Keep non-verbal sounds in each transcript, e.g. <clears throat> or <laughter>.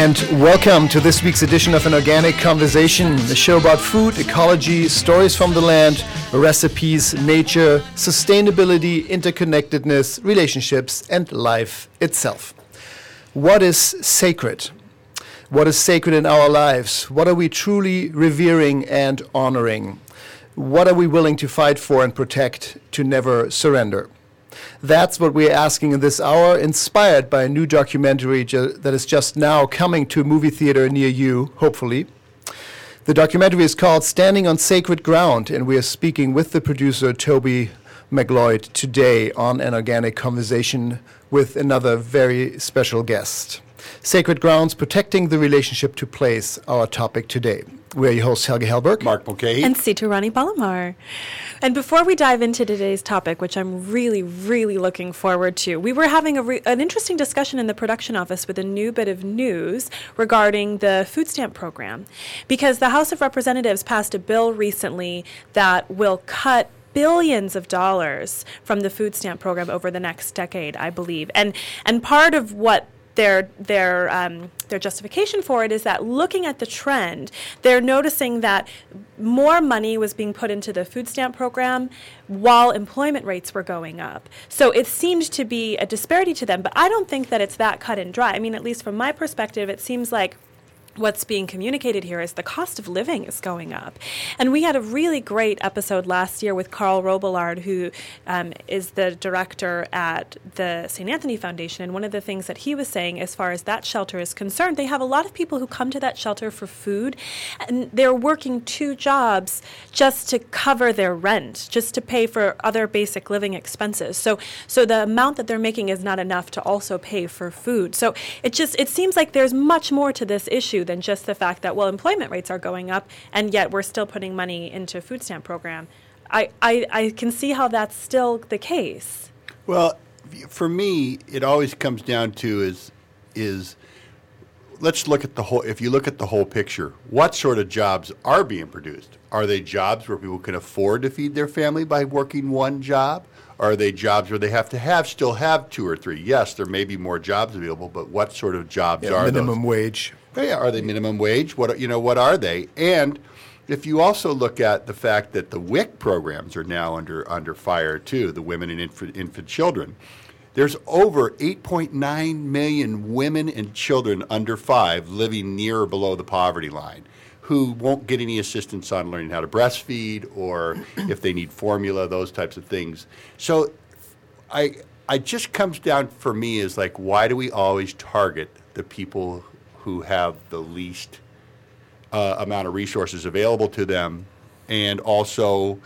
and welcome to this week's edition of An Organic Conversation, the show about food, ecology, stories from the land, recipes, nature, sustainability, interconnectedness, relationships, and life itself. What is sacred? What is sacred in our lives? What are we truly revering and honoring? What are we willing to fight for and protect to never surrender? That's what we're asking in this hour, inspired by a new documentary ju- that is just now coming to a movie theater near you, hopefully. The documentary is called Standing on Sacred Ground, and we are speaking with the producer, Toby McLeod, today on an organic conversation with another very special guest. Sacred Grounds Protecting the Relationship to Place, our topic today. We're your hosts, Helge Hellberg. Mark Mulcahy. And Sita Rani Palomar. And before we dive into today's topic, which I'm really, really looking forward to, we were having a re- an interesting discussion in the production office with a new bit of news regarding the food stamp program. Because the House of Representatives passed a bill recently that will cut billions of dollars from the food stamp program over the next decade, I believe. And and part of what their their um, their justification for it is that looking at the trend, they're noticing that more money was being put into the food stamp program while employment rates were going up. So it seemed to be a disparity to them, but I don't think that it's that cut and dry. I mean, at least from my perspective, it seems like what's being communicated here is the cost of living is going up. And we had a really great episode last year with Carl Robillard, who um, is the director at the St. Anthony Foundation. And one of the things that he was saying, as far as that shelter is concerned, they have a lot of people who come to that shelter for food, and they're working two jobs just to cover their rent, just to pay for other basic living expenses. So, so the amount that they're making is not enough to also pay for food. So it just it seems like there's much more to this issue than just the fact that well employment rates are going up and yet we're still putting money into food stamp program. I, I, I can see how that's still the case. Well, for me, it always comes down to is is let's look at the whole. If you look at the whole picture, what sort of jobs are being produced? Are they jobs where people can afford to feed their family by working one job? Are they jobs where they have to have still have two or three? Yes, there may be more jobs available, but what sort of jobs Yeah, are minimum those? wage. Yeah, are they minimum wage? What you know? What are they? And if you also look at the fact that the WIC programs are now under under fire too, the women and infant, infant children. There's over 8.9 million women and children under five living near or below the poverty line who won't get any assistance on learning how to breastfeed or if they need formula, those types of things. So I I just comes down for me is like why do we always target the people who have the least uh, amount of resources available to them and also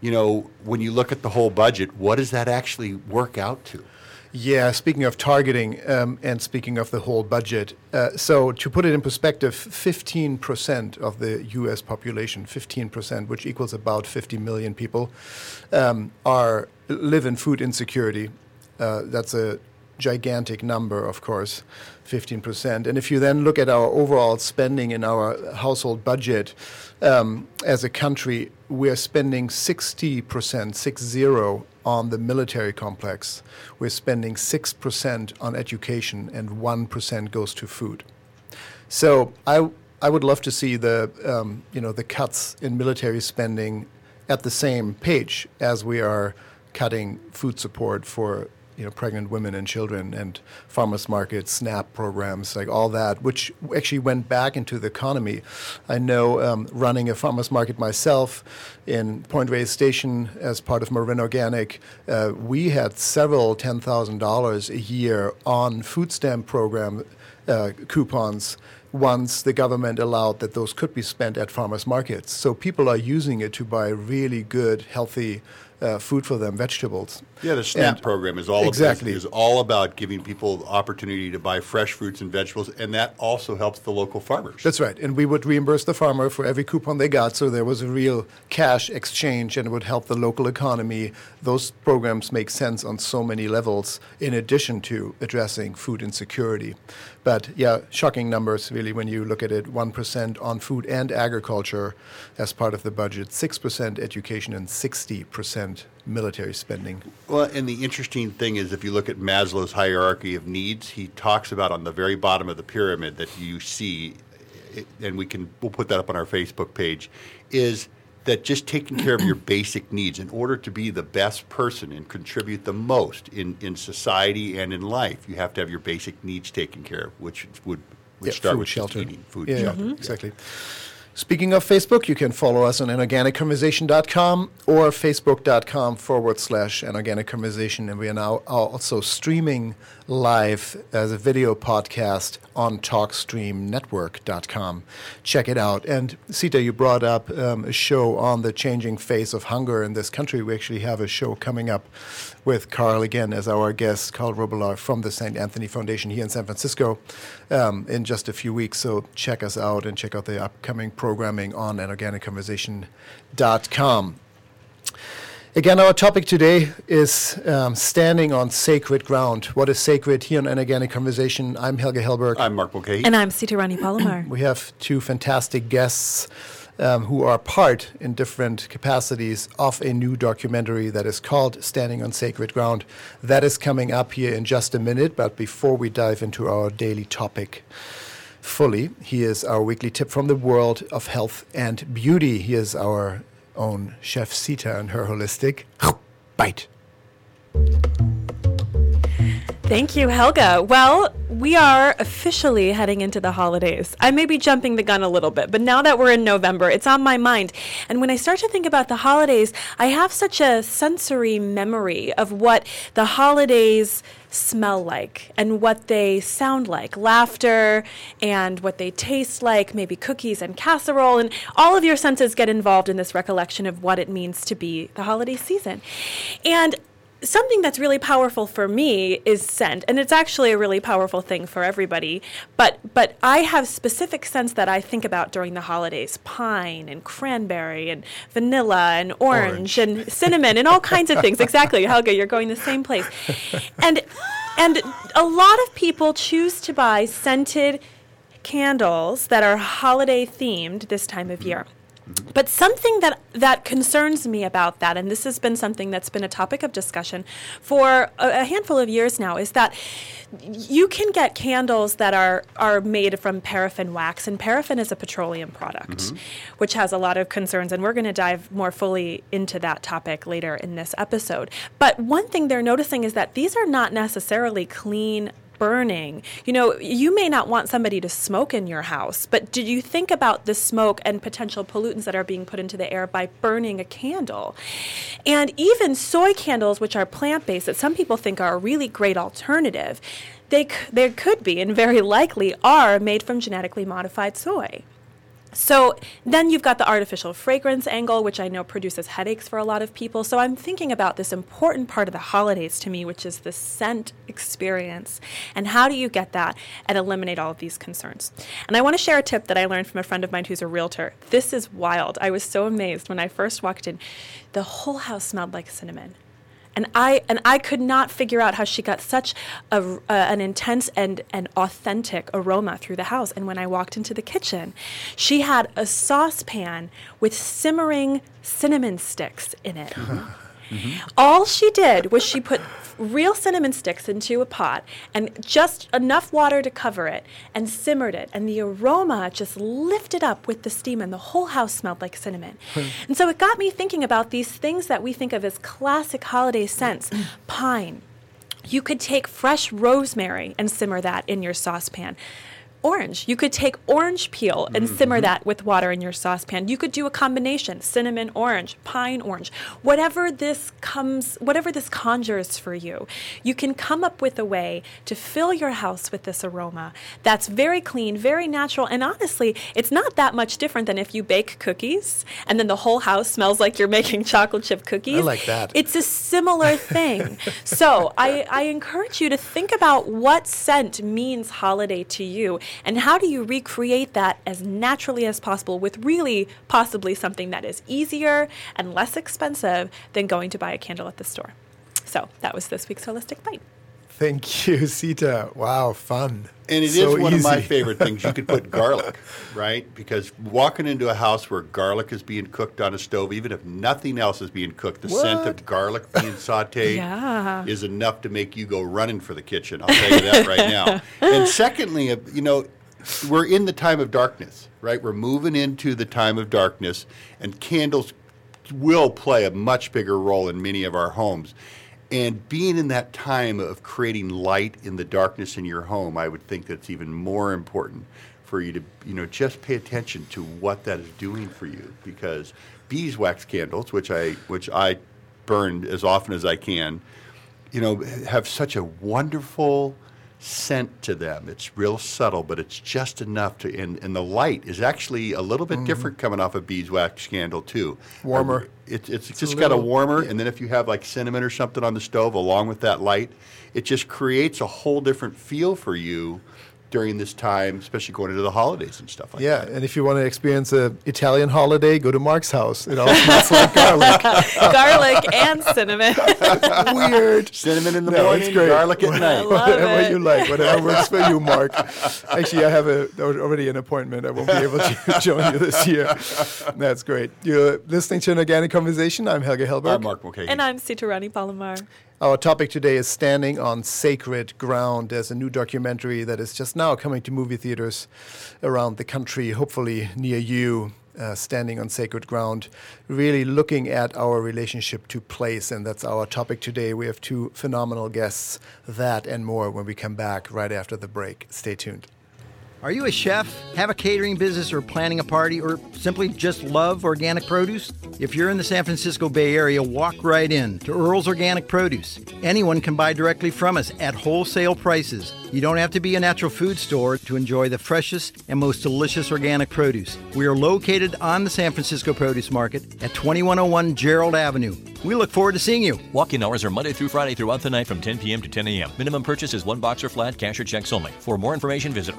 you know when you look at the whole budget what does that actually work out to Yeah, speaking of targeting um, and speaking of the whole budget, uh, so to put it in perspective, 15% of the US population, 15%, which equals about 50 million people, um, are live in food insecurity. Uh, that's a gigantic number, of course, 15%. And if you then look at our overall spending in our household budget um, as a country, we're spending 60%, six zero, on the military complex. We're spending 6% on education, and 1% goes to food. So I, I would love to see the, um, you know, the cuts in military spending at the same page as we are cutting food support for you know pregnant women and children and farmers markets, SNAP programs, like all that, which actually went back into the economy. I know um, running a farmers market myself in Point Reyes Station as part of Marin Organic, uh, we had several ten thousand dollars a year on food stamp program uh, coupons once the government allowed that those could be spent at farmers markets. So people are using it to buy really good, healthy uh, food for them, vegetables. Yeah, the SNAP And- program is all exactly. is, is all about giving people the opportunity to buy fresh fruits and vegetables, and that also helps the local farmers. That's right. And we would reimburse the farmer for every coupon they got, so there was a real cash exchange and it would help the local economy. Those programs make sense on so many levels, in addition to addressing food insecurity. But yeah, shocking numbers really when you look at it 1% on food and agriculture as part of the budget, 6% education, and 60% military spending. Well, and the interesting thing is, if you look at Maslow's hierarchy of needs, he talks about on the very bottom of the pyramid that you see, and we can we'll put that up on our Facebook page, is that just taking care of your <clears throat> basic needs in order to be the best person and contribute the most in, in society and in life, you have to have your basic needs taken care of, which would which Yeah, start food, shelter. eating, food, Yeah, and yeah, shelter. exactly. Speaking of Facebook, you can follow us on anorganicconversation.com or facebook.com forward slash anorganic conversation. And we are now also streaming live as a video podcast on talkstreamnetwork.com. Check it out. And Sita, you brought up um, a show on the changing face of hunger in this country. We actually have a show coming up with Carl again as our guest, Carl Robillard from the St. Anthony Foundation here in San Francisco um, in just a few weeks. So check us out and check out the upcoming programming on anorganicconversation.com. Again, our topic today is um, standing on sacred ground. What is sacred here on Anorganic Conversation? I'm Helge Hellberg. I'm Mark Mulcahy. And I'm Sita Rani Palomar. <clears throat> We have two fantastic guests um, who are part in different capacities of a new documentary that is called Standing on Sacred Ground. That is coming up here in just a minute, but before we dive into our daily topic fully, here's our weekly tip from the world of health and beauty. Here's our own Chef Sita and her holistic <laughs> bite. Thank you, Helga. Well, we are officially heading into the holidays. I may be jumping the gun a little bit, but now that we're in November, it's on my mind. And when I start to think about the holidays, I have such a sensory memory of what the holidays smell like and what they sound like laughter and what they taste like, maybe cookies and casserole. And all of your senses get involved in this recollection of what it means to be the holiday season. And something that's really powerful for me is scent and it's actually a really powerful thing for everybody. But but i have specific scents that i think about during the holidays. Pine and cranberry and vanilla and orange, Orange. and <laughs> cinnamon and all kinds of things. Exactly helga you're going the same place. And and a lot of people choose to buy scented candles that are holiday themed this time of year but something that, that concerns me about that, and this has been something that's been a topic of discussion for a, a handful of years now, is that you can get candles that are, are made from paraffin wax, and paraffin is a petroleum product, mm-hmm. which has a lot of concerns, and we're going to dive more fully into that topic later in this episode. But one thing they're noticing is that these are not necessarily clean burning. You know, you may not want somebody to smoke in your house, but did you think about the smoke and potential pollutants that are being put into the air by burning a candle? And even soy candles, which are plant based, that some people think are a really great alternative, they, c- they could be and very likely are made from genetically modified soy. So then you've got the artificial fragrance angle, which I know produces headaches for a lot of people. So I'm thinking about this important part of the holidays to me, which is the scent experience. And how do you get that and eliminate all of these concerns? And I want to share a tip that I learned from a friend of mine who's a realtor. This is wild. I was so amazed when I first walked in. The whole house smelled like cinnamon and I and I could not figure out how she got such a, uh, an intense and and authentic aroma through the house. And when I walked into the kitchen, she had a saucepan with simmering cinnamon sticks in it. <laughs> Mm-hmm. All she did was she put real cinnamon sticks into a pot and just enough water to cover it and simmered it. And the aroma just lifted up with the steam, and the whole house smelled like cinnamon. <laughs> and so it got me thinking about these things that we think of as classic holiday scents pine. You could take fresh rosemary and simmer that in your saucepan. Orange. You could take orange peel and mm-hmm. simmer that with water in your saucepan. You could do a combination cinnamon orange, pine orange, whatever this comes, whatever this conjures for you. You can come up with a way to fill your house with this aroma that's very clean, very natural, and honestly, it's not that much different than if you bake cookies and then the whole house smells like you're <laughs> making chocolate chip cookies. I like that. It's a similar thing. <laughs> so I, I encourage you to think about what scent means holiday to you and how do you recreate that as naturally as possible with really possibly something that is easier and less expensive than going to buy a candle at the store. So that was this week's Holistic Bite. Thank you, Sita. Wow, fun. And it So is one of my favorite things. You could put <laughs> garlic, right? Because walking into a house where garlic is being cooked on a stove, even if nothing else is being cooked, the scent of garlic being sauteed <laughs> Yeah. is enough to make you go running for the kitchen. I'll tell you that right now. <laughs> And secondly, uh, you know, we're in the time of darkness, right? We're moving into the time of darkness, and candles will play a much bigger role in many of our homes. And being in that time of creating light in the darkness in your home, I would think that's even more important for you to, you know, just pay attention to what that is doing for you. Because beeswax candles, which I which I burn as often as I can, you know, have such a wonderful scent to them. It's real subtle, but it's just enough to. And, and the light is actually a little bit different coming off a beeswax candle too. Warmer. Uh, It's it's, a just got a little- warmer, and then if you have like cinnamon or something on the stove along with that light, it just creates a whole different feel for you during this time, especially going into the holidays and stuff like Yeah, that. Yeah, and if you want to experience a Italian holiday, go to Mark's house. It all smells like <laughs> garlic. Garlic and cinnamon. <laughs> Weird. Cinnamon in the No, morning, it's great. garlic at night. love whatever it. you like, whatever works for you, Mark. Actually, I have a, already an appointment. I won't be able to <laughs> join you this year. That's great. You're listening to an organic conversation. I'm Helge Hellberg. I'm Mark Mulcahy. and I'm Sitarani Palomar. Our topic today is Standing on Sacred Ground. There's a new documentary that is just now coming to movie theaters around the country, hopefully near you. Uh, standing on sacred ground, really looking at our relationship to place, and that's our topic today. We have two phenomenal guests, that and more when we come back right after the break. Stay tuned. Are you a chef, have a catering business, or planning a party, or simply just love organic produce? If you're in the San Francisco Bay Area, walk right in to Earl's Organic Produce. Anyone can buy directly from us at wholesale prices. You don't have to be a natural food store to enjoy the freshest and most delicious organic produce. We are located on the San Francisco Produce Market at 2101 Gerald Avenue. We look forward to seeing you. Walk-in hours are Monday through Friday throughout the night from 10 p.m. to 10 a.m. Minimum purchase is one box or flat, cash or checks only. For more information, visit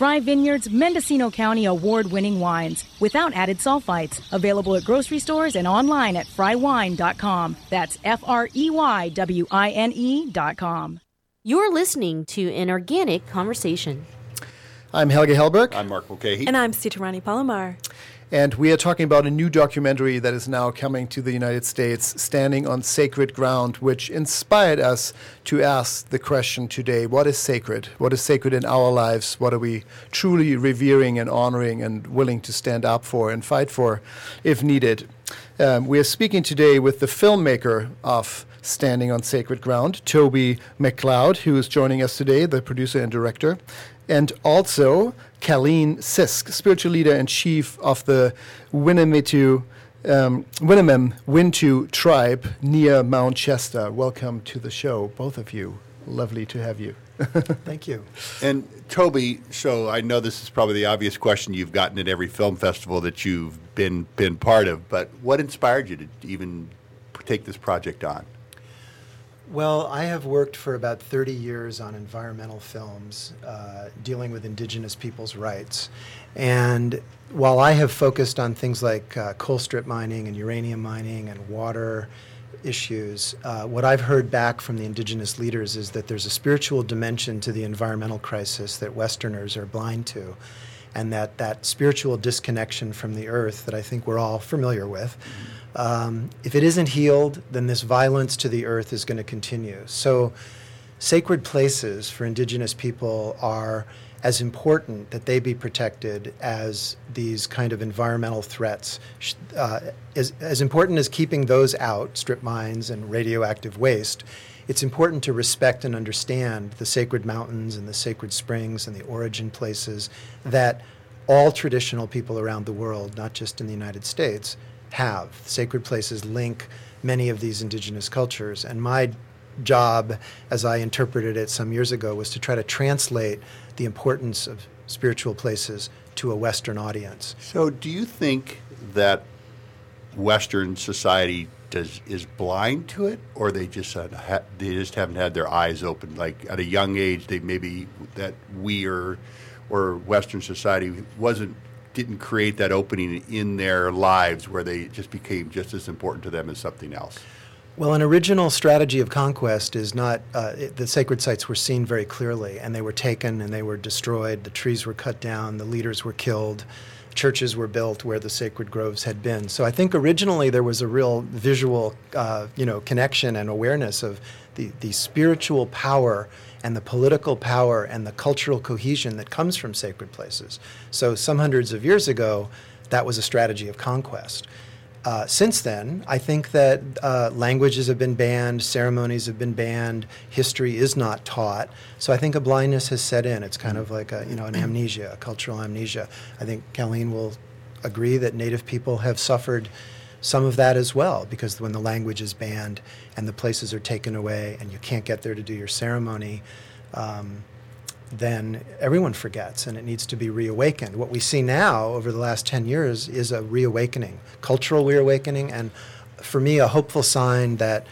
Frey Vineyards Mendocino County award winning wines without added sulfites. Available at grocery stores and online at freywine.com. That's F R E Y W I N E.com. You're listening to an organic conversation. I'm Helge Hellberg. I'm Mark Mulcahy. And I'm Sitarani Palomar. And we are talking about a new documentary that is now coming to the United States, Standing on Sacred Ground, which inspired us to ask the question today what is sacred? What is sacred in our lives? What are we truly revering and honoring and willing to stand up for and fight for if needed? Um, we are speaking today with the filmmaker of Standing on Sacred Ground, Toby McLeod, who is joining us today, the producer and director, and also Caleen Sisk, spiritual leader and chief of the Winnemetu, um, Winnemem Wintu tribe near Mount Shasta. Welcome to the show, both of you. Lovely to have you. <laughs> Thank you. And Toby, so I know this is probably the obvious question you've gotten at every film festival that you've been been part of, but what inspired you to even take this project on? Well, I have worked for about 30 years on environmental films uh, dealing with indigenous people's rights. And while I have focused on things like uh, coal strip mining and uranium mining and water issues, uh, what I've heard back from the indigenous leaders is that there's a spiritual dimension to the environmental crisis that Westerners are blind to. And that, that spiritual disconnection from the earth that I think we're all familiar with, um, if it isn't healed, then this violence to the earth is going to continue. So, sacred places for indigenous people are as important that they be protected as these kind of environmental threats. Uh, as, as important as keeping those out, strip mines and radioactive waste, it's important to respect and understand the sacred mountains and the sacred springs and the origin places that all traditional people around the world, not just in the United States, have. Sacred places link many of these indigenous cultures. And my job, as I interpreted it some years ago, was to try to translate the importance of spiritual places to a Western audience. So, do you think that Western society does is blind to it, or they just ha, they just haven't had their eyes open. Like at a young age, they maybe that we or or Western society wasn't didn't create that opening in their lives where they just became just as important to them as something else. Well, an original strategy of conquest is not, uh, it, the sacred sites were seen very clearly, and they were taken and they were destroyed. The trees were cut down, the leaders were killed, churches were built where the sacred groves had been. So I think originally there was a real visual, uh, you know, connection and awareness of the, the spiritual power and the political power and the cultural cohesion that comes from sacred places. So some hundreds of years ago, that was a strategy of conquest. Uh, since then, I think that uh, languages have been banned, ceremonies have been banned, history is not taught. So I think a blindness has set in. It's kind of like a, you know an amnesia, a cultural amnesia. I think Caleen will agree that Native people have suffered some of that as well because when the language is banned and the places are taken away and you can't get there to do your ceremony. Um, then everyone forgets and it needs to be reawakened. What we see now over the last 10 years is a reawakening, cultural reawakening, and for me, a hopeful sign that.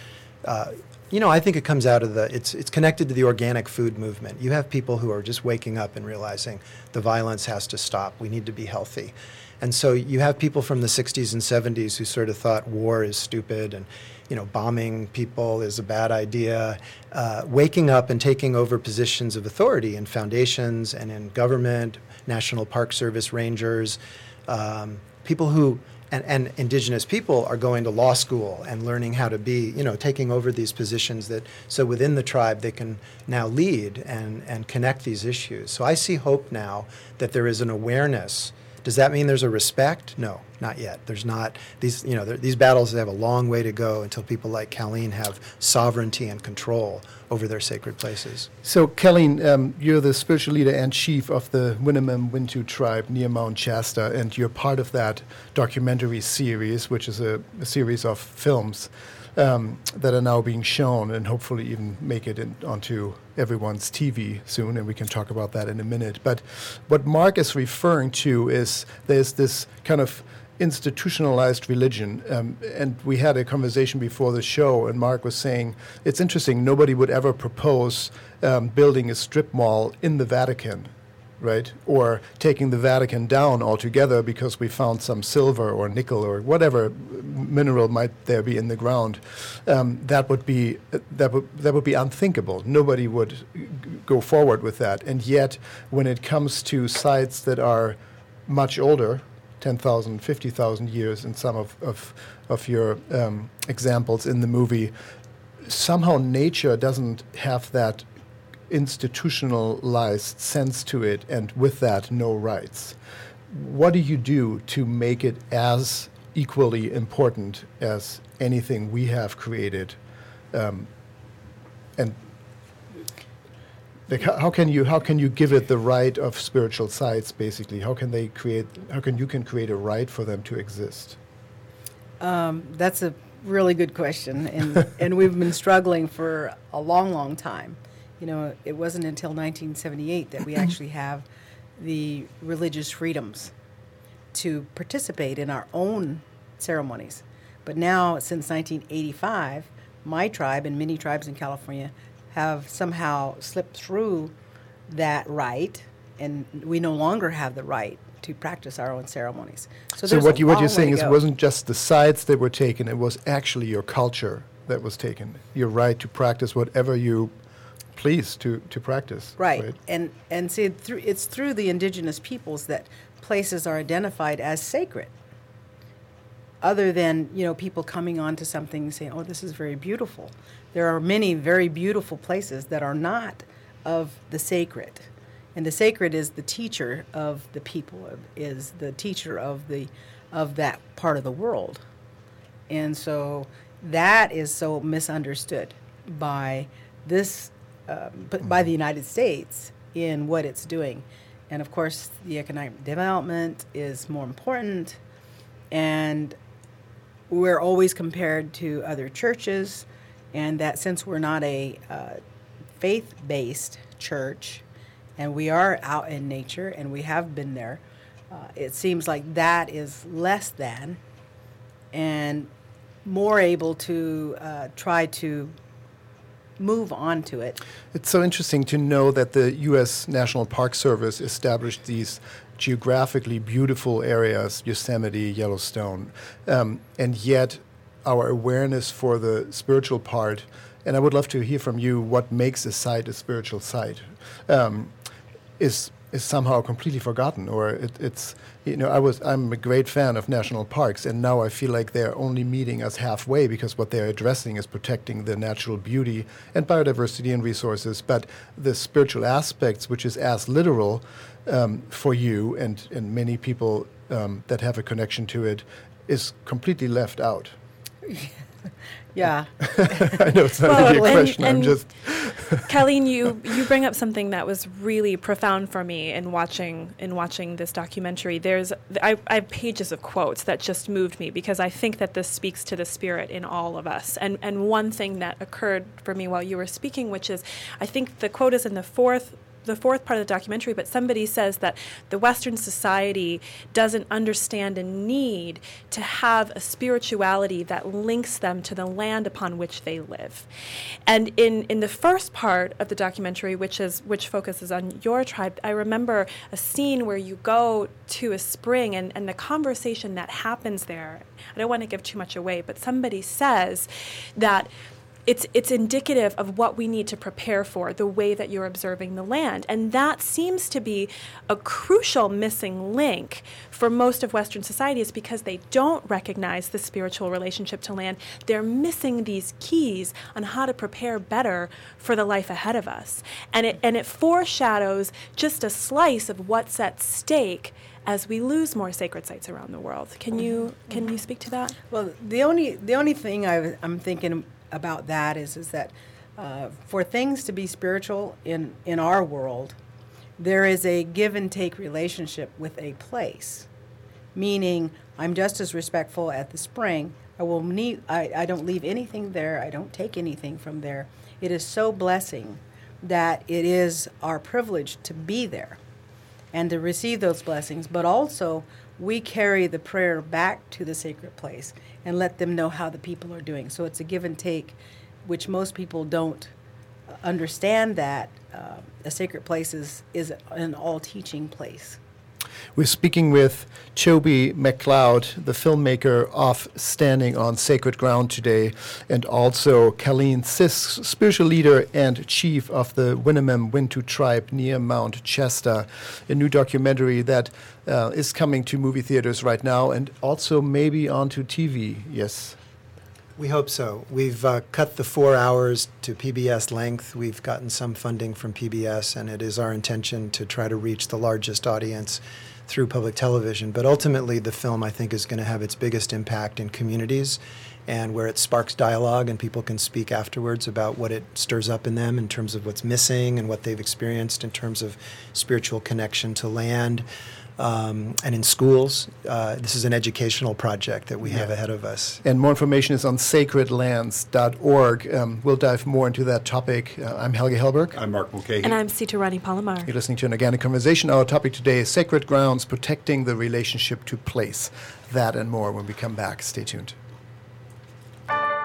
Uh, you know, I think it comes out of the, it's, it's connected to the organic food movement. You have people who are just waking up and realizing the violence has to stop. We need to be healthy. And so you have people from the 60s and 70s who sort of thought war is stupid and you know, bombing people is a bad idea. Uh, waking up and taking over positions of authority in foundations and in government, National Park Service rangers, um, people who and, and, indigenous people are going to law school and learning how to be, you know, taking over these positions that so within the tribe they can now lead and, and connect these issues. So I see hope now that there is an awareness does that mean there's a respect? No, not yet. There's not these. You know, these battles have a long way to go until people like Caleen have sovereignty and control over their sacred places. So, Caleen, um, you're the spiritual leader and chief of the Winnemem Wintu tribe near Mount Shasta, and you're part of that documentary series, which is a, a series of films um, that are now being shown and hopefully even make it in, onto everyone's TV soon, and we can talk about that in a minute. But what Mark is referring to is there's this kind of institutionalized religion. Um, and we had a conversation before the show, and Mark was saying it's interesting, nobody would ever propose um, building a strip mall in the Vatican right? Or taking the Vatican down altogether because we found some silver or nickel or whatever mineral might there be in the ground. Um, that would be that would that would be unthinkable. Nobody would go forward with that. And yet, when it comes to sites that are much older, 10,000, 50,000 years in some of, of, of your um, examples in the movie, somehow nature doesn't have that institutionalized sense to it, and with that, no rights. What do you do to make it as equally important as anything we have created? Um, and like how, how, can you how can you give it the right of spiritual sites basically how can they create how can you can create a right for them to exist um, that's a really good question and and we've been struggling for a long long time you know, it wasn't until 1978 that we <clears throat> actually have the religious freedoms to participate in our own ceremonies. But now, since 1985, my tribe and many tribes in California have somehow slipped through that right, and we no longer have the right to practice our own ceremonies. So, so what, you, what you're saying is it wasn't just the sites that were taken, it was actually your culture that was taken, your right to practice whatever you pleased to, to practice. Right. right. And and see through it's through the indigenous peoples that places are identified as sacred. Other than, you know, people coming onto something and saying, Oh, this is very beautiful. There are many very beautiful places that are not of the sacred. And the sacred is the teacher of the people, is the teacher of the of that part of the world. And so that is so misunderstood by this um, by the United States in what it's doing. And of course, the economic development is more important. And we're always compared to other churches. And that since we're not a uh, faith based church and we are out in nature and we have been there, uh, it seems like that is less than and more able to uh, try to move on to it. It's so interesting to know that the U.S. National Park Service established these geographically beautiful areas, Yosemite, Yellowstone, um, and yet our awareness for the spiritual part, and I would love to hear from you what makes a site a spiritual site, um, is is somehow completely forgotten, or it, it's you know I was I'm a great fan of national parks, and now I feel like they're only meeting us halfway because what they're addressing is protecting the natural beauty and biodiversity and resources, but the spiritual aspects, which is as literal um, for you and and many people um, that have a connection to it, is completely left out. <laughs> Yeah. <laughs> I know it's not Well, really a and- question. I'm just <laughs> Caleen, you you bring up something that was really profound for me in watching in watching this documentary. There's I, I have pages of quotes that just moved me because I think that this speaks to the spirit in all of us. And and one thing that occurred for me while you were speaking, which is I think the quote is in the fourth the fourth part of the documentary, but somebody says that the Western society doesn't understand a need to have a spirituality that links them to the land upon which they live. And in, in the first part of the documentary, which is which focuses on your tribe, I remember a scene where you go to a spring and, and the conversation that happens there. I don't want to give too much away, but somebody says that it's it's indicative of what we need to prepare for the way that you're observing the land. And that seems to be a crucial missing link for most of western societies because they don't recognize the spiritual relationship to land. They're missing these keys on how to prepare better for the life ahead of us. And it and it foreshadows just a slice of what's at stake as we lose more sacred sites around the world. Can you can you speak to that? Well, the only the only thing I, am thinking about that is is that uh, for things to be spiritual in in our world, there is a give and take relationship with a place. Meaning, I'm just as respectful at the spring. I will need. I, I don't leave anything there. I don't take anything from there. It is so blessing that it is our privilege to be there and to receive those blessings, but also we carry the prayer back to the sacred place and let them know how the people are doing. So it's a give and take, which most people don't understand that uh, a sacred place is, is an all teaching place. We're speaking with Toby McLeod, the filmmaker of Standing on Sacred Ground today, and also Caleen Sisk, spiritual leader and chief of the Winnemem Wintu tribe near Mount Shasta, a new documentary that uh, is coming to movie theaters right now and also maybe onto TV. Yes. We hope so. We've uh, cut the four hours to PBS length. We've gotten some funding from PBS, and it is our intention to try to reach the largest audience through public television. But ultimately, the film, I think, is going to have its biggest impact in communities and where it sparks dialogue and people can speak afterwards about what it stirs up in them in terms of what's missing and what they've experienced in terms of spiritual connection to land. Um, and in schools, uh, this is an educational project that we have ahead of us. And more information is on sacredlands.org. Um, we'll dive more into that topic. Uh, I'm Helge Hellberg. I'm Mark Mulcahy. and i'm sita rani palomar You're listening to an organic conversation. Our topic today is sacred grounds, protecting the relationship to place. That and more when we come back. Stay tuned.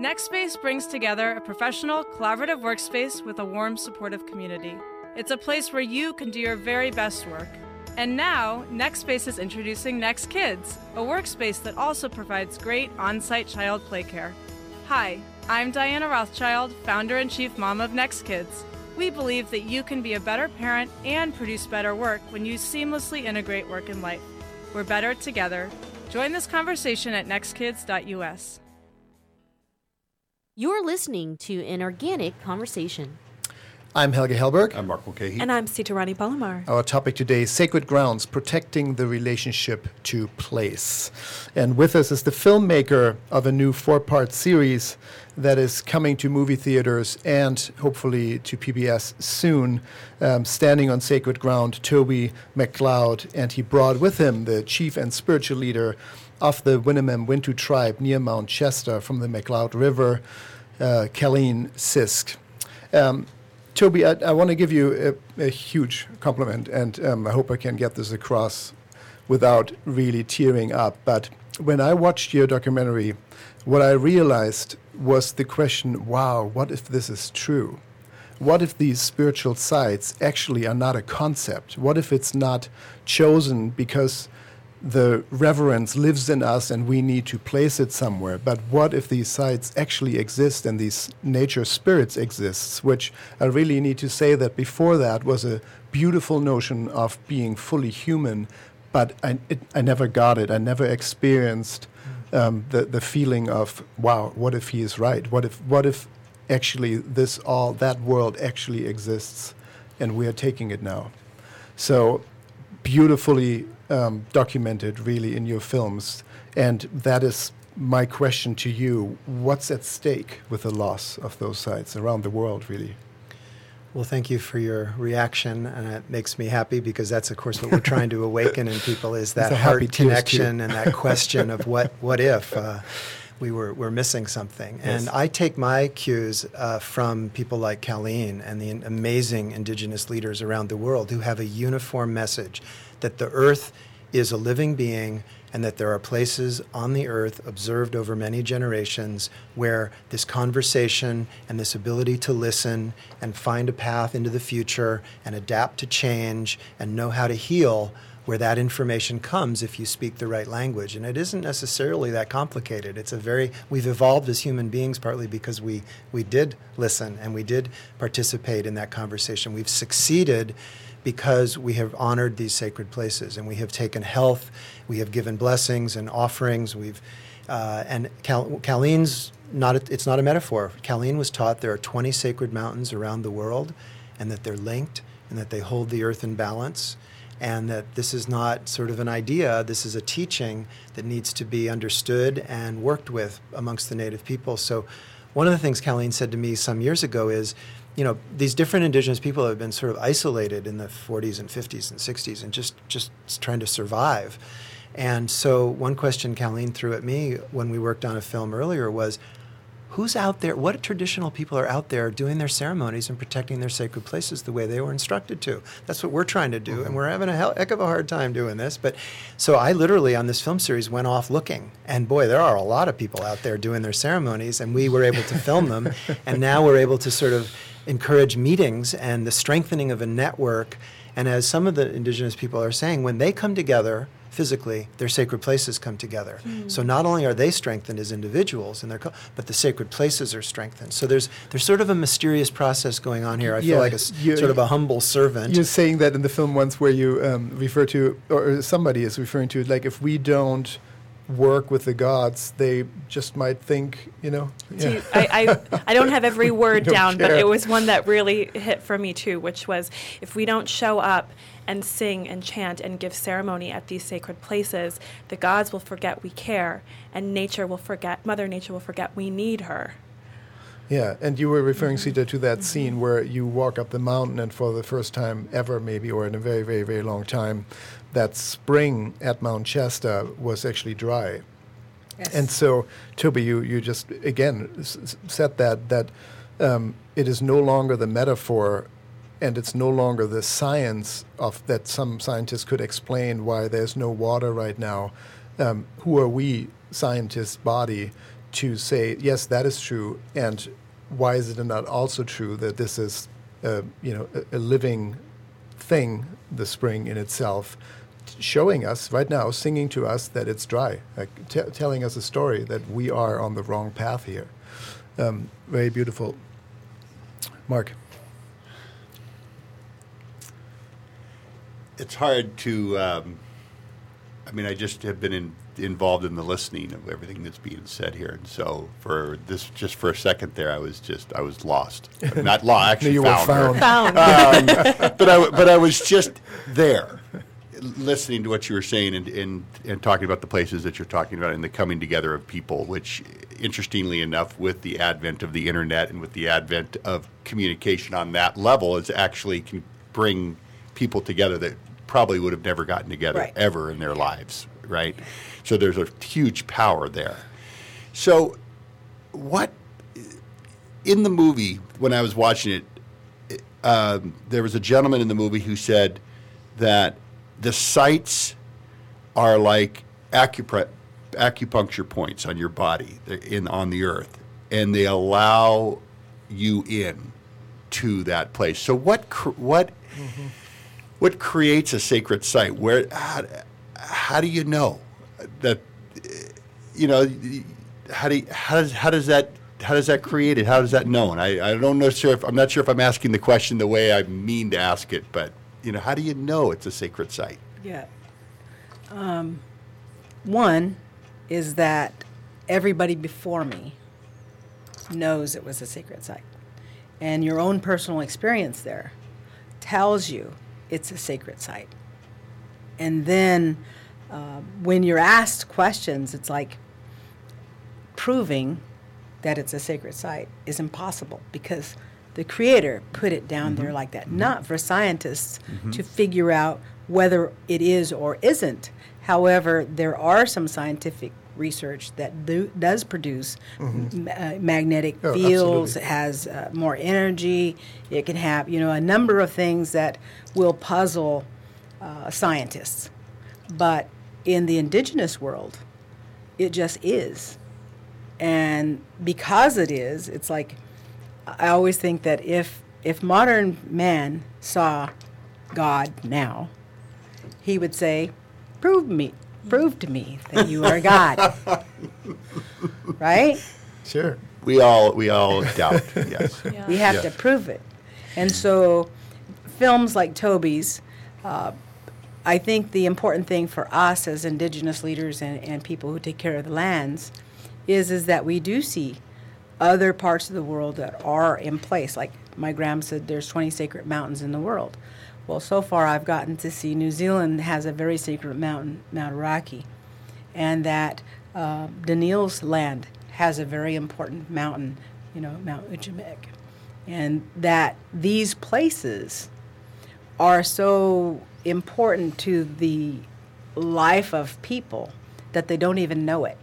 NextSpace brings together a professional, collaborative workspace with a warm, supportive community. It's a place where you can do your very best work. And now, NextSpace is introducing Next Kids, a workspace that also provides great on site child play care. Hi, I'm Diana Rothschild, founder and chief mom of Next Kids. We believe that you can be a better parent and produce better work when you seamlessly integrate work and life. We're better together. Join this conversation at nextkids.us. You're listening to an organic conversation. I'm Helge Hellberg. I'm Mark Mulcahy. And I'm Sita Rani Palomar. Our topic today is Sacred Grounds Protecting the Relationship to Place. And with us is the filmmaker of a new four part series that is coming to movie theaters and hopefully to PBS soon, um, Standing on Sacred Ground, Toby McLeod. And he brought with him the chief and spiritual leader of the Winnemem Wintu tribe near Mount Shasta from the McCloud River, uh, Caleen Sisk. Um, Toby, I, I want to give you a, a, huge compliment, and um, I hope I can get this across without really tearing up. But when I watched your documentary, what I realized was the question wow, what if this is true? What if these spiritual sites actually are not a concept? What if it's not chosen because the reverence lives in us and we need to place it somewhere. But what if these sites actually exist and these nature spirits exist? which I really need to say that before that was a beautiful notion of being fully human, but I, it, I never got it. I never experienced um, the, the feeling of, wow, what if he is right? What if, what if actually this all, that world actually exists and we are taking it now? So beautifully um, documented really in your films. And that is my question to you. What's at stake with the loss of those sites around the world, really? Well, thank you for your reaction, and it makes me happy because that's, of course, what we're trying to awaken in people is <laughs> that heart connection and that question of what, <laughs> what if uh, we were, were missing something. Yes. And I take my cues uh, from people like Caleen and the amazing indigenous leaders around the world who have a uniform message that the earth is a living being and that there are places on the earth observed over many generations where this conversation and this ability to listen and find a path into the future and adapt to change and know how to heal where that information comes if you speak the right language. And it isn't necessarily that complicated. It's a very we've evolved as human beings partly because we we did listen and we did participate in that conversation. We've succeeded because we have honored these sacred places and we have taken health, we have given blessings and offerings. We've uh, and Cal- not a, it's not a metaphor. Caleen was taught there are 20 sacred mountains around the world, and that they're linked and that they hold the earth in balance. And that this is not sort of an idea, this is a teaching that needs to be understood and worked with amongst the native people. So, one of the things Caleen said to me some years ago is you know, these different indigenous people have been sort of isolated in the 40s and 50s and 60s and just, just trying to survive. And so one question Caleen threw at me when we worked on a film earlier was, who's out there, what traditional people are out there doing their ceremonies and protecting their sacred places the way they were instructed to? That's what we're trying to do, mm-hmm. and we're having a heck of a hard time doing this. But so I literally on this film series went off looking, and boy, there are a lot of people out there doing their ceremonies, and we were able to film them, <laughs> and now we're able to sort of encourage meetings and the strengthening of a network. And as some of the indigenous people are saying, when they come together physically, their sacred places come together. Mm. So not only are they strengthened as individuals, and their co- but the sacred places are strengthened. So there's there's sort of a mysterious process going on here. I yeah, feel like a sort of a humble servant. You're saying that in the film once, where you um, refer to, or somebody is referring to, like if we don't work with the gods, they just might think, you know. Yeah. I, I, I, don't have every <laughs> word down, care. but it was one that really hit for me too, which was if we don't show up and sing and chant and give ceremony at these sacred places, the gods will forget we care, and nature will forget, Mother Nature will forget we need her. Yeah, and you were referring. Sita, to that scene where you walk up the mountain, and for the first time ever, maybe, or in a very, very, very long time, that spring at Mount Shasta was actually dry. Yes. And so, Toby, you, you just again s- said that that um, it is no longer the metaphor, and it's no longer the science of that some scientists could explain why there's no water right now. Um, who are we, scientists' body, to say yes, that is true, and why is it not also true that this is, uh, you know, a, a living thing, the spring in itself? showing us right now, singing to us that it's dry, like t- telling us a story that we are on the wrong path here. Um, very beautiful. Mark. It's hard to. Um, I mean, I just have been in involved in the listening of everything that's being said here. And so for this, just for a second there, I was just I was lost. <laughs> Not lost, actually you were found. her. found. <laughs> Um, but I w- but I was just there, listening to what you were saying and, and and talking about the places that you're talking about and the coming together of people. Which, interestingly enough, with the advent of the internet and with the advent of communication on that level, is actually can bring people together that probably would have never gotten together Right. ever in their lives, right? So there's a huge power there. So, what in the movie when I was watching it, um, there was a gentleman in the movie who said that the sites are like acupre- acupuncture points on your body in on the earth, and they allow you in to that place. So what cr- what what creates a sacred site? Where how, how do you know that you know how do you, how does how does that how does that create it? How does that known? I, I don't know sure if I'm not sure if I'm asking the question the way I mean to ask it, but you know, how do you know it's a sacred site? Yeah. Um, one is that everybody before me knows it was a sacred site. And your own personal experience there tells you it's a sacred site. And then uh, when you're asked questions, it's like proving that it's a sacred site is impossible because the creator put it down there like that, not for scientists to figure out whether it is or isn't. However, there are some scientific research that do, does produce m- uh, magnetic Oh, fields, absolutely. it has uh, more energy, it can have, you know, a number of things that will puzzle uh, scientists. But in the indigenous world, it just is. And because it is, it's like I always think that if if modern man saw God now, he would say, "Prove me, prove to me that you are God." <laughs> right? Sure. We all we all doubt. Yes. <laughs> We have Yes. to prove it. And so, films like Toby's, uh, I think the important thing for us as indigenous leaders and, and people who take care of the lands is, is that we do see other parts of the world that are in place. Like my grandma said, there's 20 sacred mountains in the world. Well, so far I've gotten to see New Zealand has a very sacred mountain, Mount Iraqi, and that uh, Daniel's land has a very important mountain, you know, Mount Ujamek, and that these places are so important to the life of people that they don't even know it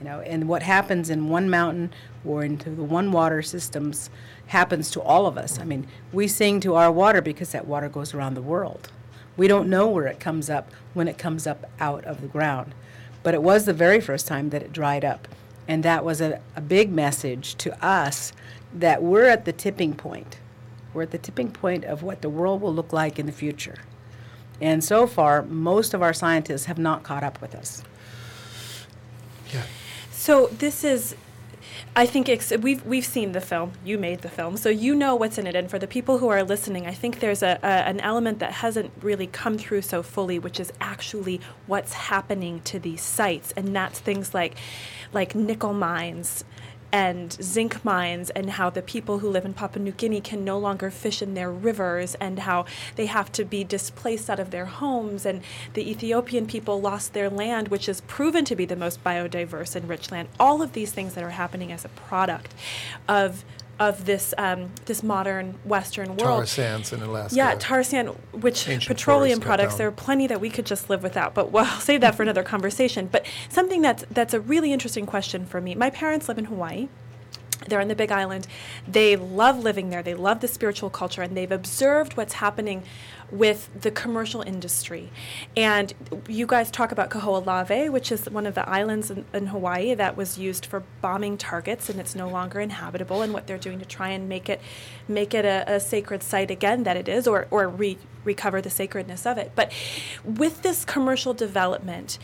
you know? And what happens in one mountain or into the one water systems happens to all of us. I mean we sing to our water because that water goes around the world. We don't know where it comes up when it comes up out of the ground. But it was the very first time that it dried up. And that was a, a big message to us that we're at the tipping point. We're at the tipping point of what the world will look like in the future and so far most of our scientists have not caught up with us Yeah. So this is, I think ex- we've we've seen the film. You made the film, so you know what's in it. And for the people who are listening, I think there's a, a an element that hasn't really come through so fully, which is actually what's happening to these sites, and that's things like, like nickel mines. And zinc mines, and how the people who live in Papua New Guinea can no longer fish in their rivers, and how they have to be displaced out of their homes, and the Ethiopian people lost their land, which is proven to be the most biodiverse and rich land. All of these things that are happening as a product of of this um, this modern Western world. Tar sands in Alaska. Yeah, tar sand, which Ancient petroleum products, there are plenty that we could just live without. But well, I'll <laughs> save that for another conversation. But something that's that's a really interesting question for me. My parents live in Hawaii. They're on the Big Island. They love living there. They love the spiritual culture, and they've observed what's happening with the commercial industry. And you guys talk about Kaho'olawe, which is one of the islands in, in Hawaii that was used for bombing targets, and it's no longer inhabitable. And what they're doing to try and make it make it a, a sacred site again that it is, or or re- recover the sacredness of it. But with this commercial development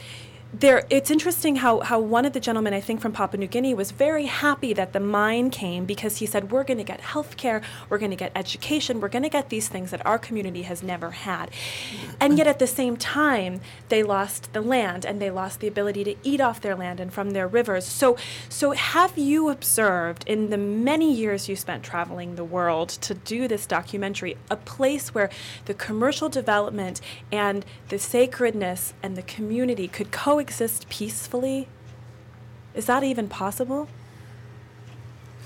there, it's interesting how, how one of the gentlemen, I think from Papua New Guinea, was very happy that the mine came because he said, We're going to get health care, we're going to get education, we're going to get these things that our community has never had. And yet at the same time, they lost the land and they lost the ability to eat off their land and from their rivers. So, so have you observed in the many years you spent traveling the world to do this documentary a place where the commercial development and the sacredness and the community could coexist peacefully? Is that even possible?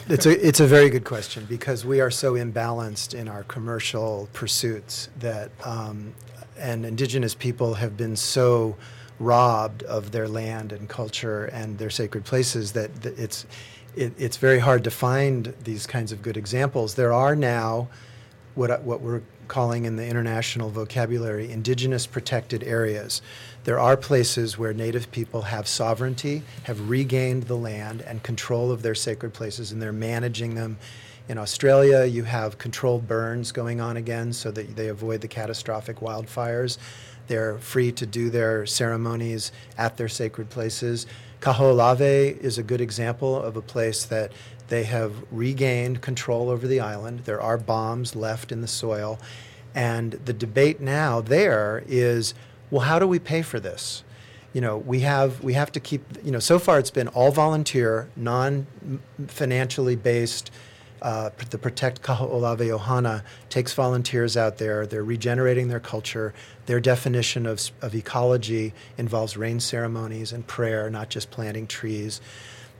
It's a, it's a very good question because we are so imbalanced in our commercial pursuits that, um, and indigenous people have been so robbed of their land and culture and their sacred places that, that it's, it, it's very hard to find these kinds of good examples. There are now what, what we're calling in the international vocabulary indigenous protected areas. There are places where Native people have sovereignty, have regained the land and control of their sacred places, and they're managing them. In Australia, you have controlled burns going on again so that they avoid the catastrophic wildfires. They're free to do their ceremonies at their sacred places. Kaho'olawe is a good example of a place that they have regained control over the island. There are bombs left in the soil. And the debate now there is well, how do we pay for this? You know, we have we have to keep. You know, so far it's been all volunteer, non financially based. Uh, the Protect Kaho'olawe Ohana takes volunteers out there. They're regenerating their culture. Their definition of, of ecology involves rain ceremonies and prayer, not just planting trees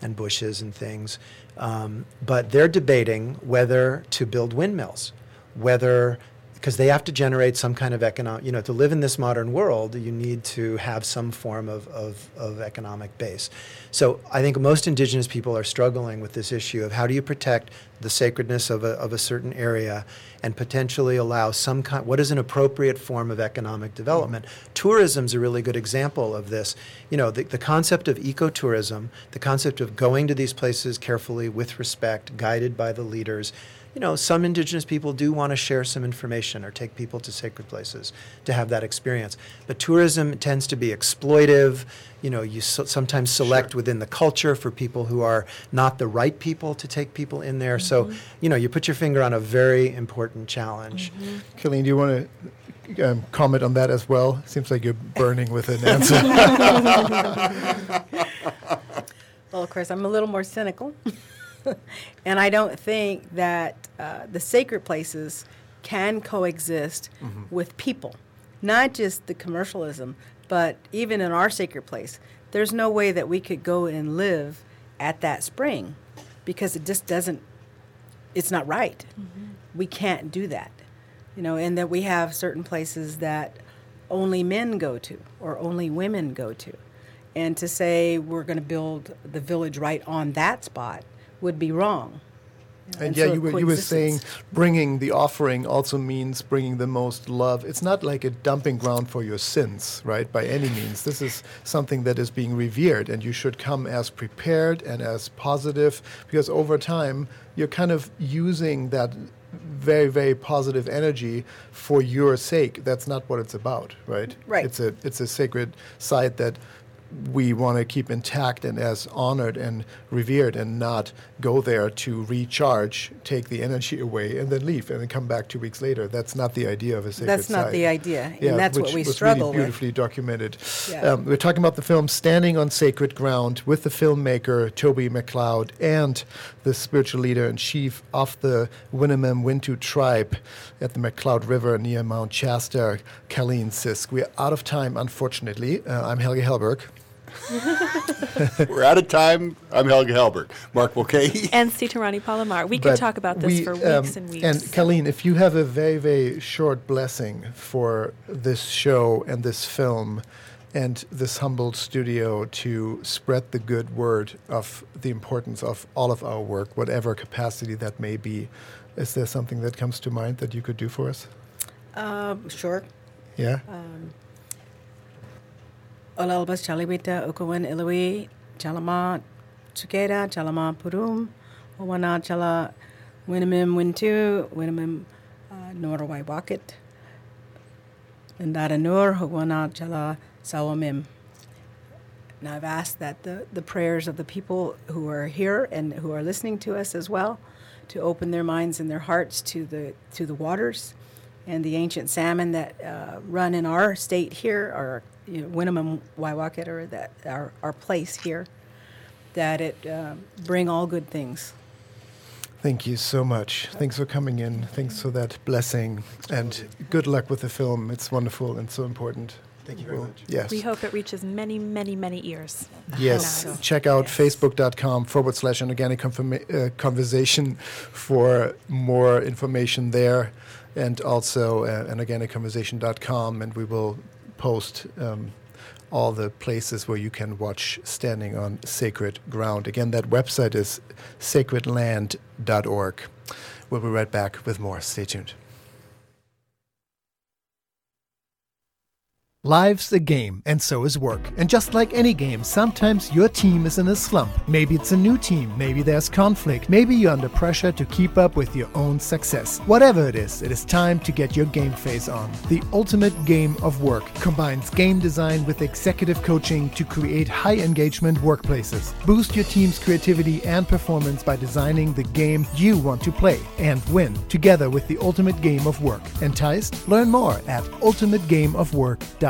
and bushes and things. Um, but they're debating whether to build windmills, whether because they have to generate some kind of economic, you know, to live in this modern world, you need to have some form of, of, of, economic base. So I think most indigenous people are struggling with this issue of how do you protect the sacredness of a, of a certain area and potentially allow some kind, what is an appropriate form of economic development? Mm-hmm. Tourism is a really good example of this. You know, the, the concept of ecotourism, the concept of going to these places carefully with respect, guided by the leaders, you know, some indigenous people do want to share some information or take people to sacred places to have that experience. But tourism tends to be exploitive. You know, you so, sometimes select sure. within the culture for people who are not the right people to take people in there. Mm-hmm. So, you know, you put your finger on a very important challenge. mm hmm Caleen, do you want to um, comment on that as well? Seems like you're burning with an answer. <laughs> well, of course, I'm a little more cynical. <laughs> and I don't think that uh, the sacred places can coexist mm-hmm. with people, not just the commercialism, but even in our sacred place. There's no way that we could go and live at that spring because it just doesn't, it's not right. Mm-hmm. We can't do that. You know, and that we have certain places that only men go to or only women go to. And to say we're going to build the village right on that spot would be wrong. And, and yeah, so you were, you were saying bringing the offering also means bringing the most love. It's not like a dumping ground for your sins, right, by any means. This is something that is being revered, and you should come as prepared and as positive, because over time, you're kind of using that very, very positive energy for your sake. That's not what it's about, right? Right. It's a, it's a sacred site that we want to keep intact and as honored and revered and not go there to recharge, take the energy away, and then leave and then come back two weeks later. That's not the idea of a sacred ground. That's not site. the idea, yeah, and that's which what we was struggle really beautifully with. documented. Yeah. Um, we're talking about the film Standing on Sacred Ground with the filmmaker Toby McLeod and the spiritual leader and chief of the Winnemem Wintu tribe at the McCloud River near Mount Shasta, Caleen Sisk. We're out of time, unfortunately. Uh, I'm Helge Hellberg. <laughs> We're out of time. I'm Helge Hellberg. Mark Mulcahy. And Sita Rani Palomar. We could talk about this we, for um, weeks and weeks. And Caleen, if you have a very, very short blessing for this show and this film and this humbled studio to spread the good word of the importance of all of our work, whatever capacity that may be, is there something that comes to mind that you could do for us? Um, sure. Yeah. Um, Olalbas Chalibita Ukuwen Ilui Chalama Chukeda Chalama Purum Owana Chala Winnemem Wintu Winamim uh, Norway Wacket Indara Nur Hugwana Chala Sawamim And I've asked that the, the prayers of the people who are here and who are listening to us as well to open their minds and their hearts to the, to the waters and the ancient salmon that uh, run in our state here, or you know, Winnemem, Waiwakat, or that our, our place here, that it uh, bring all good things. Thank you so much. Thanks for coming in. Thanks for that blessing. And good luck with the film. It's wonderful and so important. Thank you very much. Yes. We hope it reaches many, many, many ears. Yes. <laughs> So- Check out facebook.com forward slash an organic confirma- uh, conversation for more information there. And also uh, an organicconversation.com. And we will post um, all the places where you can watch Standing on Sacred Ground. Again, that website is sacredland.org. We'll be right back with more. Stay tuned. Life's a game, and so is work. And just like any game, sometimes your team is in a slump. Maybe it's a new team, maybe there's conflict, maybe you're under pressure to keep up with your own success. Whatever it is, it is time to get your game face on. The ultimate game of work combines game design with executive coaching to create high engagement workplaces. Boost your team's creativity and performance by designing the game you want to play and win together with the ultimate game of work. Enticed? Learn more at ultimategameofwork.com.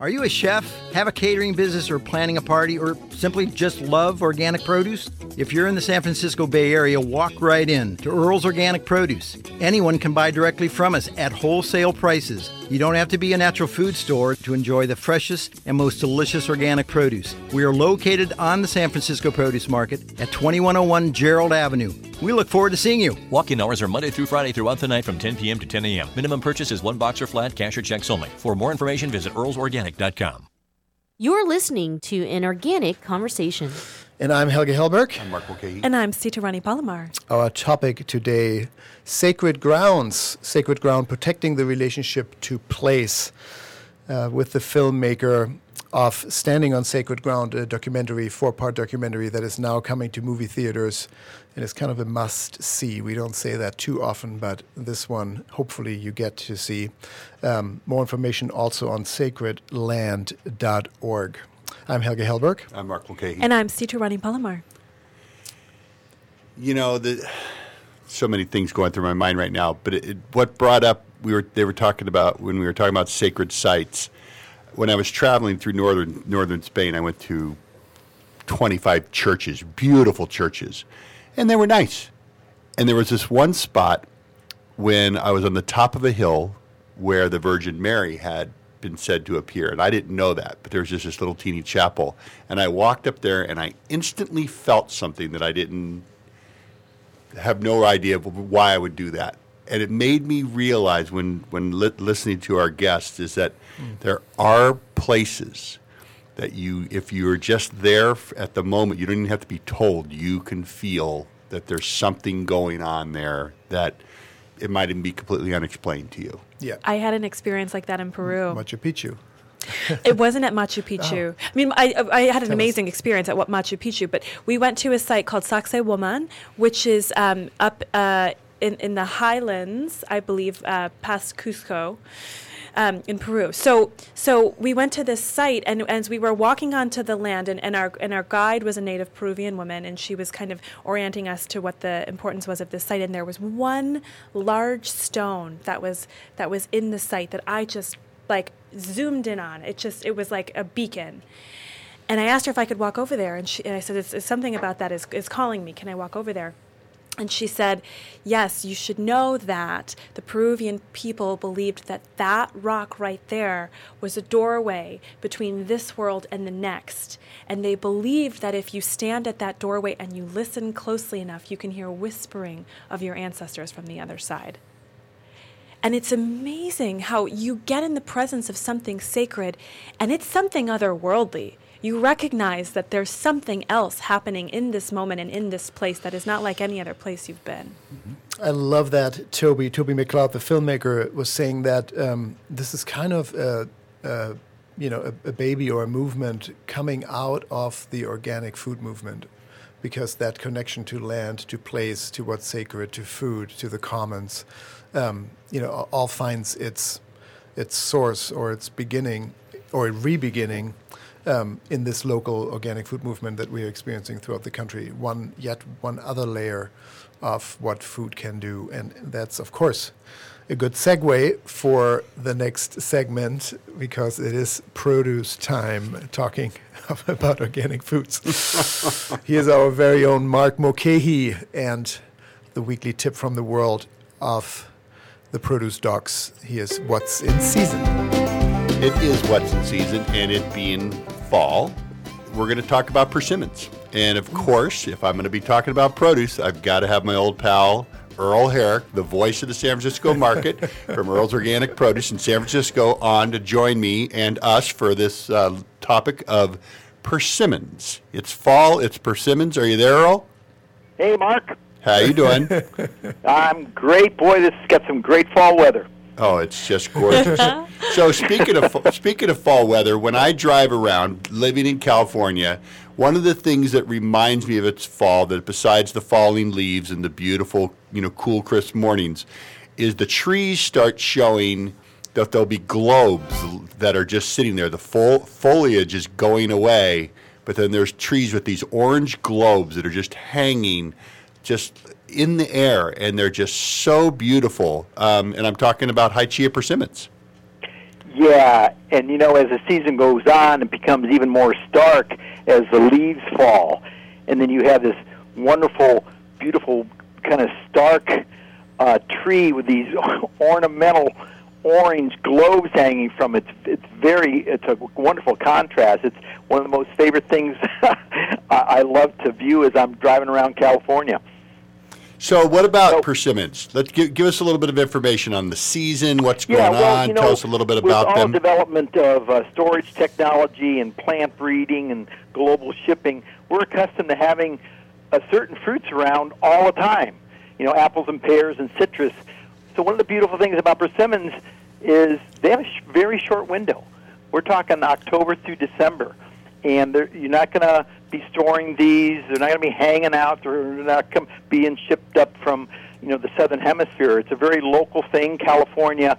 Are you a chef, have a catering business, or planning a party, or simply just love organic produce? If you're in the San Francisco Bay Area, walk right in to Earl's Organic Produce. Anyone can buy directly from us at wholesale prices. You don't have to be a natural food store to enjoy the freshest and most delicious organic produce. We are located on the San Francisco Produce Market at 2101 Gerald Avenue. We look forward to seeing you. Walk-in hours are Monday through Friday throughout the night from 10 p.m. to 10 a.m. Minimum purchase is one box or flat, cash or checks only. For more information, visit earlsorganic.com. You're listening to an organic conversation. And I'm Helge Hellberg. I'm Mark Mulcahy. And I'm Sita Rani Palomar. Our topic today sacred grounds, sacred ground, protecting the relationship to place uh, with the filmmaker of Standing on Sacred Ground, a documentary, four part documentary that is now coming to movie theaters. And it's kind of a must see. We don't say that too often, but this one, hopefully, you get to see. Um, more information also on sacredland.org. I'm Helge Hellberg. I'm Mark Mulcahy. And I'm Sita Rani Palomar. you know the so many things going through my mind right now but it, it, what brought up we were they were talking about when we were talking about sacred sites when i was traveling through northern northern spain i went to 25 churches beautiful churches and they were nice. And there was this one spot when i was on the top of a hill where the virgin mary had been said to appear and i didn't know that but there was just this little teeny chapel. And i walked up there and i instantly felt something that i didn't have no idea of why I would do that. And it made me realize when, when li- listening to our guests is that hmm. there are places that you, if you're just there at the moment, you don't even have to be told, you can feel that there's something going on there that it might even be completely unexplained to you. Yeah. I had an experience like that in Peru. Machu Picchu. <laughs> it wasn't at Machu Picchu. I mean, I, I had an Tell amazing experience at what Machu Picchu, but we went to a site called Sacsayhuaman, which is um, up uh, in, in the highlands, I believe, uh, past Cusco. Um, in Peru, so so we went to this site, and as we were walking onto the land, and, and our and our guide was a native Peruvian woman, and she was kind of orienting us to what the importance was of this site. And there was one large stone that was that was in the site that I just like zoomed in on. It just it was like a beacon. And I asked her if I could walk over there, and, she, and I said, it's, it's something about that is, is calling me. Can I walk over there? And she said, Yes, you should know that the Peruvian people believed that that rock right there was a doorway between this world and the next. And they believed that if you stand at that doorway and you listen closely enough, you can hear whispering of your ancestors from the other side. And it's amazing how you get in the presence of something sacred and it's something otherworldly. You recognize that there's something else happening in this moment and in this place that is not like any other place you've been. I love that Toby, Toby McLeod, the filmmaker, was saying that um, this is kind of a, a you know a, a baby or a movement coming out of the organic food movement, because that connection to land, to place, to what's sacred, to food, to the commons, um, you know, all finds its its source or its beginning or re-beginning um, in this local organic food movement that we are experiencing throughout the country. One yet one other layer of what food can do, and that's of course a good segue for the next segment because it is produce time talking <laughs> about organic foods. <laughs> Here's our very own Mark Mulcahy and the weekly tip from the world of the produce docs. Here's what's in season. It is what's in season, and it being fall, we're going to talk about persimmons. And of course, if I'm going to be talking about produce, I've got to have my old pal Earl Herrick, the voice of the San Francisco market <laughs> from Earl's Organic Produce in San Francisco, on to join me and us for this uh, topic of persimmons. It's fall, it's persimmons. Are you there, Earl? Hey, Mark. How you doing? <laughs> I'm great. Boy, this has got some great fall weather. Oh, it's just gorgeous. <laughs> so speaking of speaking of fall weather, when I drive around living in California, one of the things that reminds me of it's fall, that besides the falling leaves and the beautiful, you know, cool, crisp mornings, is the trees start showing that there'll be globes that are just sitting there. The full foliage is going away, but then there's trees with these orange globes that are just hanging, just in the air, and they're just so beautiful. Um, and I'm talking about Hachiya persimmons. Yeah, and you know, as the season goes on, it becomes even more stark as the leaves fall, and then you have this wonderful, beautiful kind of stark uh, tree with these <laughs> ornamental orange globes hanging from it. It's very, it's a wonderful contrast. It's one of the most favorite things <laughs> I love to view as I'm driving around California. So, what about so, persimmons? Let's give, give us a little bit of information on the season, what's yeah, going well, on. You know, Tell us a little bit about all them. development of uh, storage technology and plant breeding and global shipping, we're accustomed to having uh, certain fruits around all the time. You know, apples and pears and citrus. So, one of the beautiful things about persimmons is they have a sh- very short window. We're talking October through December, and you're not going to be storing these. They're not going to be hanging out. They're not com- being shipped up from you know the southern hemisphere. It's a very local thing. California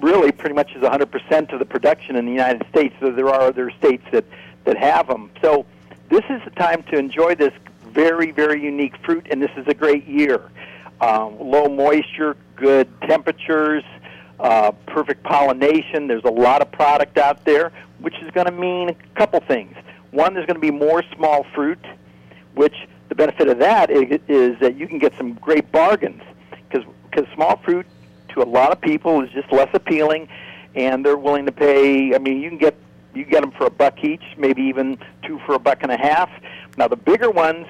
really pretty much is 100% of the production in the United States. So there are other states that that have them. So this is the time to enjoy this very very unique fruit, and this is a great year. Um, low moisture, good temperatures. Uh, perfect pollination. There's a lot of product out there, which is going to mean a couple things. One, there's going to be more small fruit, which the benefit of that is, is that you can get some great bargains because because small fruit to a lot of people is just less appealing, and they're willing to pay. I mean, you can get you get them for a buck each, maybe even two for a buck and a half. Now the bigger ones,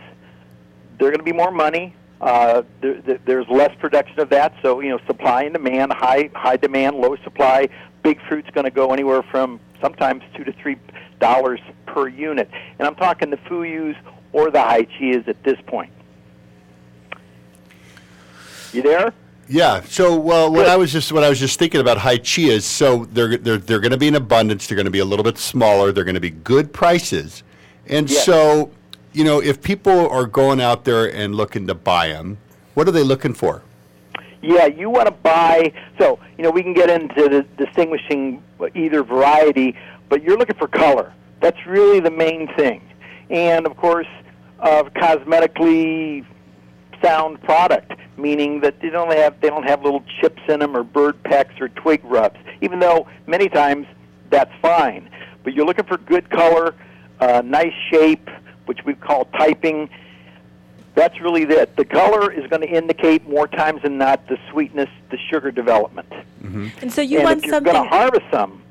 they're going to be more money. Uh, there, there's less production of that, so you know supply and demand, high high demand, low supply. Big fruit's going to go anywhere from sometimes two to three dollars per unit. And I'm talking the Fuyus or the Hachiyas at this point. You there? Yeah. So, well, what I was just what I was just thinking about Hachiyas. So they're they're they're going to be in abundance. They're going to be a little bit smaller. They're going to be good prices, and yes. so you know if people are going out there and looking to buy them, what are they looking for? Yeah, you want to buy. So you know we can get into the distinguishing either variety, but you're looking for color. That's really the main thing. And of course, uh, cosmetically sound product, meaning that they don't have they don't have little chips in them or bird pecks or twig rubs. Even though many times that's fine, but you're looking for good color, uh, nice shape, which we call typing. That's really it. The color is going to indicate more times than not the sweetness, the sugar development. Mm-hmm. And so you and want if you're something. going to harvest some,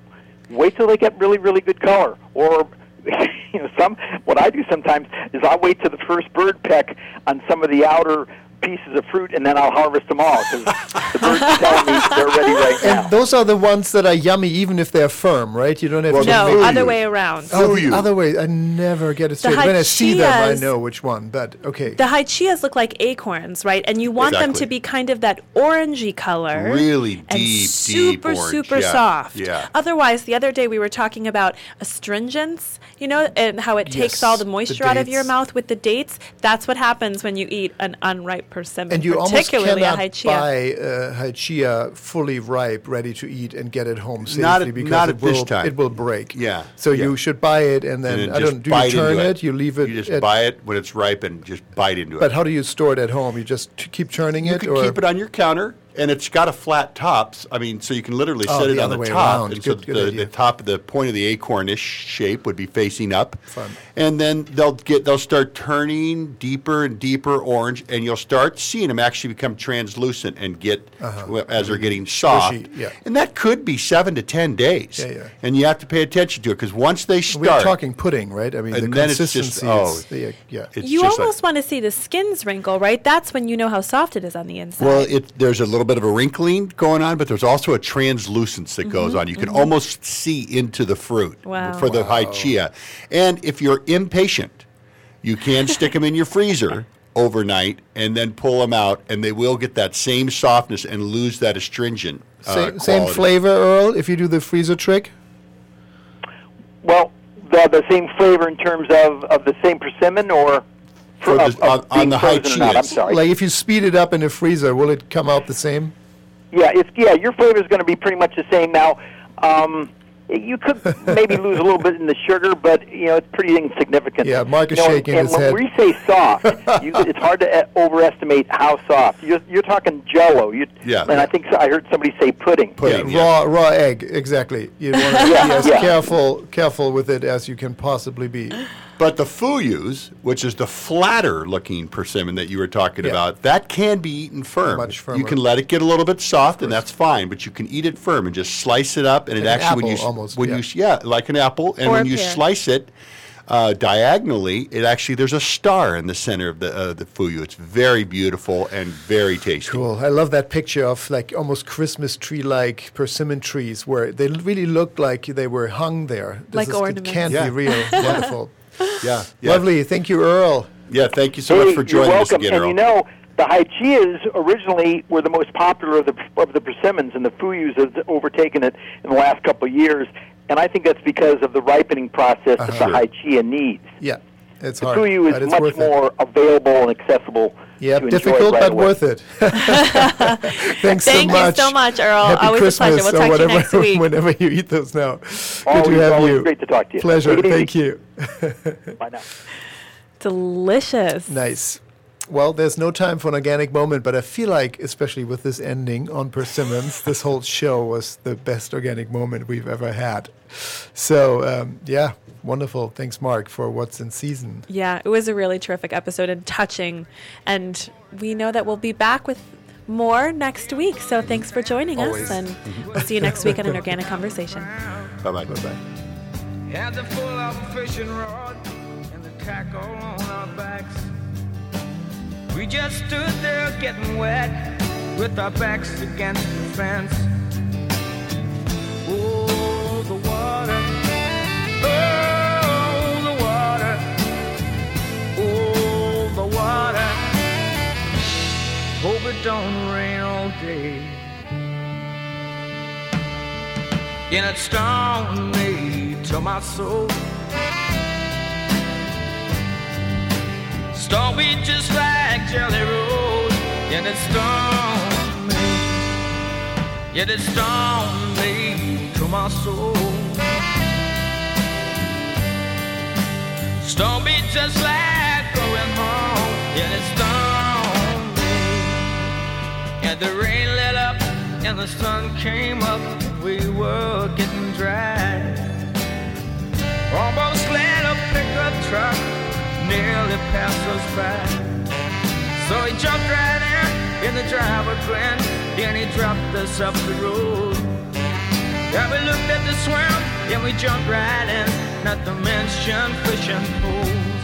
wait till they get really, really good color. Or, <laughs> you know, some what I do sometimes is I wait till the first bird peck on some of the outer pieces of fruit, and then I'll harvest them all because the birds tell me they're ready right now. And those are the ones that are yummy, even if they're firm, right? You don't have well, to. No, other way around. Oh, the other way. I never get it straight. When I see them, I know which one. But okay. The Hachiyas look like acorns, right? And you want exactly. them to be kind of that orangey color, really deep, and super, deep orange. super yeah. soft. Yeah. Otherwise, the other day we were talking about astringents, you know, and how it takes Yes, all the the moisture out of your mouth with the dates. That's what happens when you eat an unripe persimmon, And you almost particularly a cannot chia. buy uh, Hachiya fully ripe, ready to eat, and get it home safely Not at- because not it at this will time. it will break. Yeah, So yeah. you should buy it, and then And I don't. Do you turn into it? You leave it. You just at- buy it when it's ripe and just bite into But it. But how do you store it at home? You just t- keep turning you it, can or keep it on your counter, and it's got a flat top. s- I mean, so you can literally Oh, set it on the top, around. and so Good- good the, idea. the top, the point of the acornish shape would be facing up. Fun. And then they'll get they'll start turning deeper and deeper orange, and you'll start seeing them actually become translucent and get well, as they're getting soft. Uh-huh. Squishy, yeah. And that could be seven to ten days. Yeah, yeah. And you have to pay attention to it because once they start, we're talking pudding, right? I mean, the then just- consistency. oh, is the, uh, yeah. you just like- almost want to see the skins wrinkle, right? That's when you know how soft it is on the inside. Well, it, there's a little bit of a wrinkling going on, but there's also a translucence that goes on. You can almost see into the fruit Mm-hmm, Wow. for the Hachiya. And if you're impatient, you can stick them in your freezer <laughs> overnight and then pull them out, and they will get that same softness and lose that astringent. Uh, Same, same flavor, Earl. If you do the freezer trick. Well, the, the same flavor in terms of, of the same persimmon or For of- the- of on- on the high frozen or not? I'm sorry. Like if you speed it up in the freezer, will it come out the same? Yeah, it's yeah. Your flavor is going to be pretty much the same now. Um, you could maybe lose a little bit in the sugar, but you know it's pretty insignificant. Yeah, Mark is you know, and- shaking and his when head. we say soft, you, it's hard to uh, overestimate how soft. You're, you're talking Jello. You, Yeah. and I think I heard somebody say pudding. Pudding, yeah, raw raw egg, exactly. You want to <laughs> be as yeah. careful careful with it as you can possibly be. But the fuyus, which is the flatter looking persimmon that you were talking Yeah. about, that can be eaten firm. Much You can let it get a little bit soft, and that's fine. But you can eat it firm and just slice it up, and it Like an actually when you almost, when yeah. you yeah like an apple, and Or when you pear. slice it. Uh, diagonally, it actually there's a star in the center of the uh, the fuyu. It's very beautiful and very tasty. Cool. I love that picture of like almost Christmas tree like persimmon trees where they really looked like they were hung there. This Like is, ornaments. It can't Yeah. be real. <laughs> Wonderful. Yeah, yeah, Lovely. Thank you, Earl. Yeah, thank you so Hey, much for joining you're us welcome. again, and Earl. you know, the Hachiyas originally were the most popular of the of the persimmons, and the Fuyus have overtaken it in the last couple of years. And I think that's because of the ripening process that the uh-huh. Hachiya needs. Yeah. It's The hard. Fuyu but is it's much worth it. more available and accessible. Yeah, to difficult right but away. worth it. <laughs> <laughs> Thanks Thank so much. you so much, Earl. Happy Always a Christmas pleasure. We'll or talk to you whatever, next week. <laughs> Whenever you eat those now. Good to have you. great to talk to you. Pleasure. Thank you. Bye now. Delicious. Nice. Well, there's no time for an organic moment, but I feel like, especially with this ending on persimmons, this whole show was the best organic moment we've ever had. So, um, yeah, wonderful. Thanks, Mark, for what's in season. Yeah, it was a really terrific episode and touching. And we know that we'll be back with more next week. So thanks for joining Always. us. And we'll see you next week on an organic conversation. Bye bye. Bye bye. We just stood there getting wet with our backs against the fence. Oh, the water. Oh, the water. Oh, the water. Hope it don't rain all day. And it stung me to my soul. Me just like Jelly Roll. And it stung me. Yet it stung me to my soul. Me just like going home. And it stung me. And the rain let up and the sun came up. We were getting dry. Almost let a pickup truck nearly pass us by. So he jumped right in, and the driver's grinned, and he dropped us up the road. Yeah, we looked at the swim, and we jumped right in, not to mention fishing pole.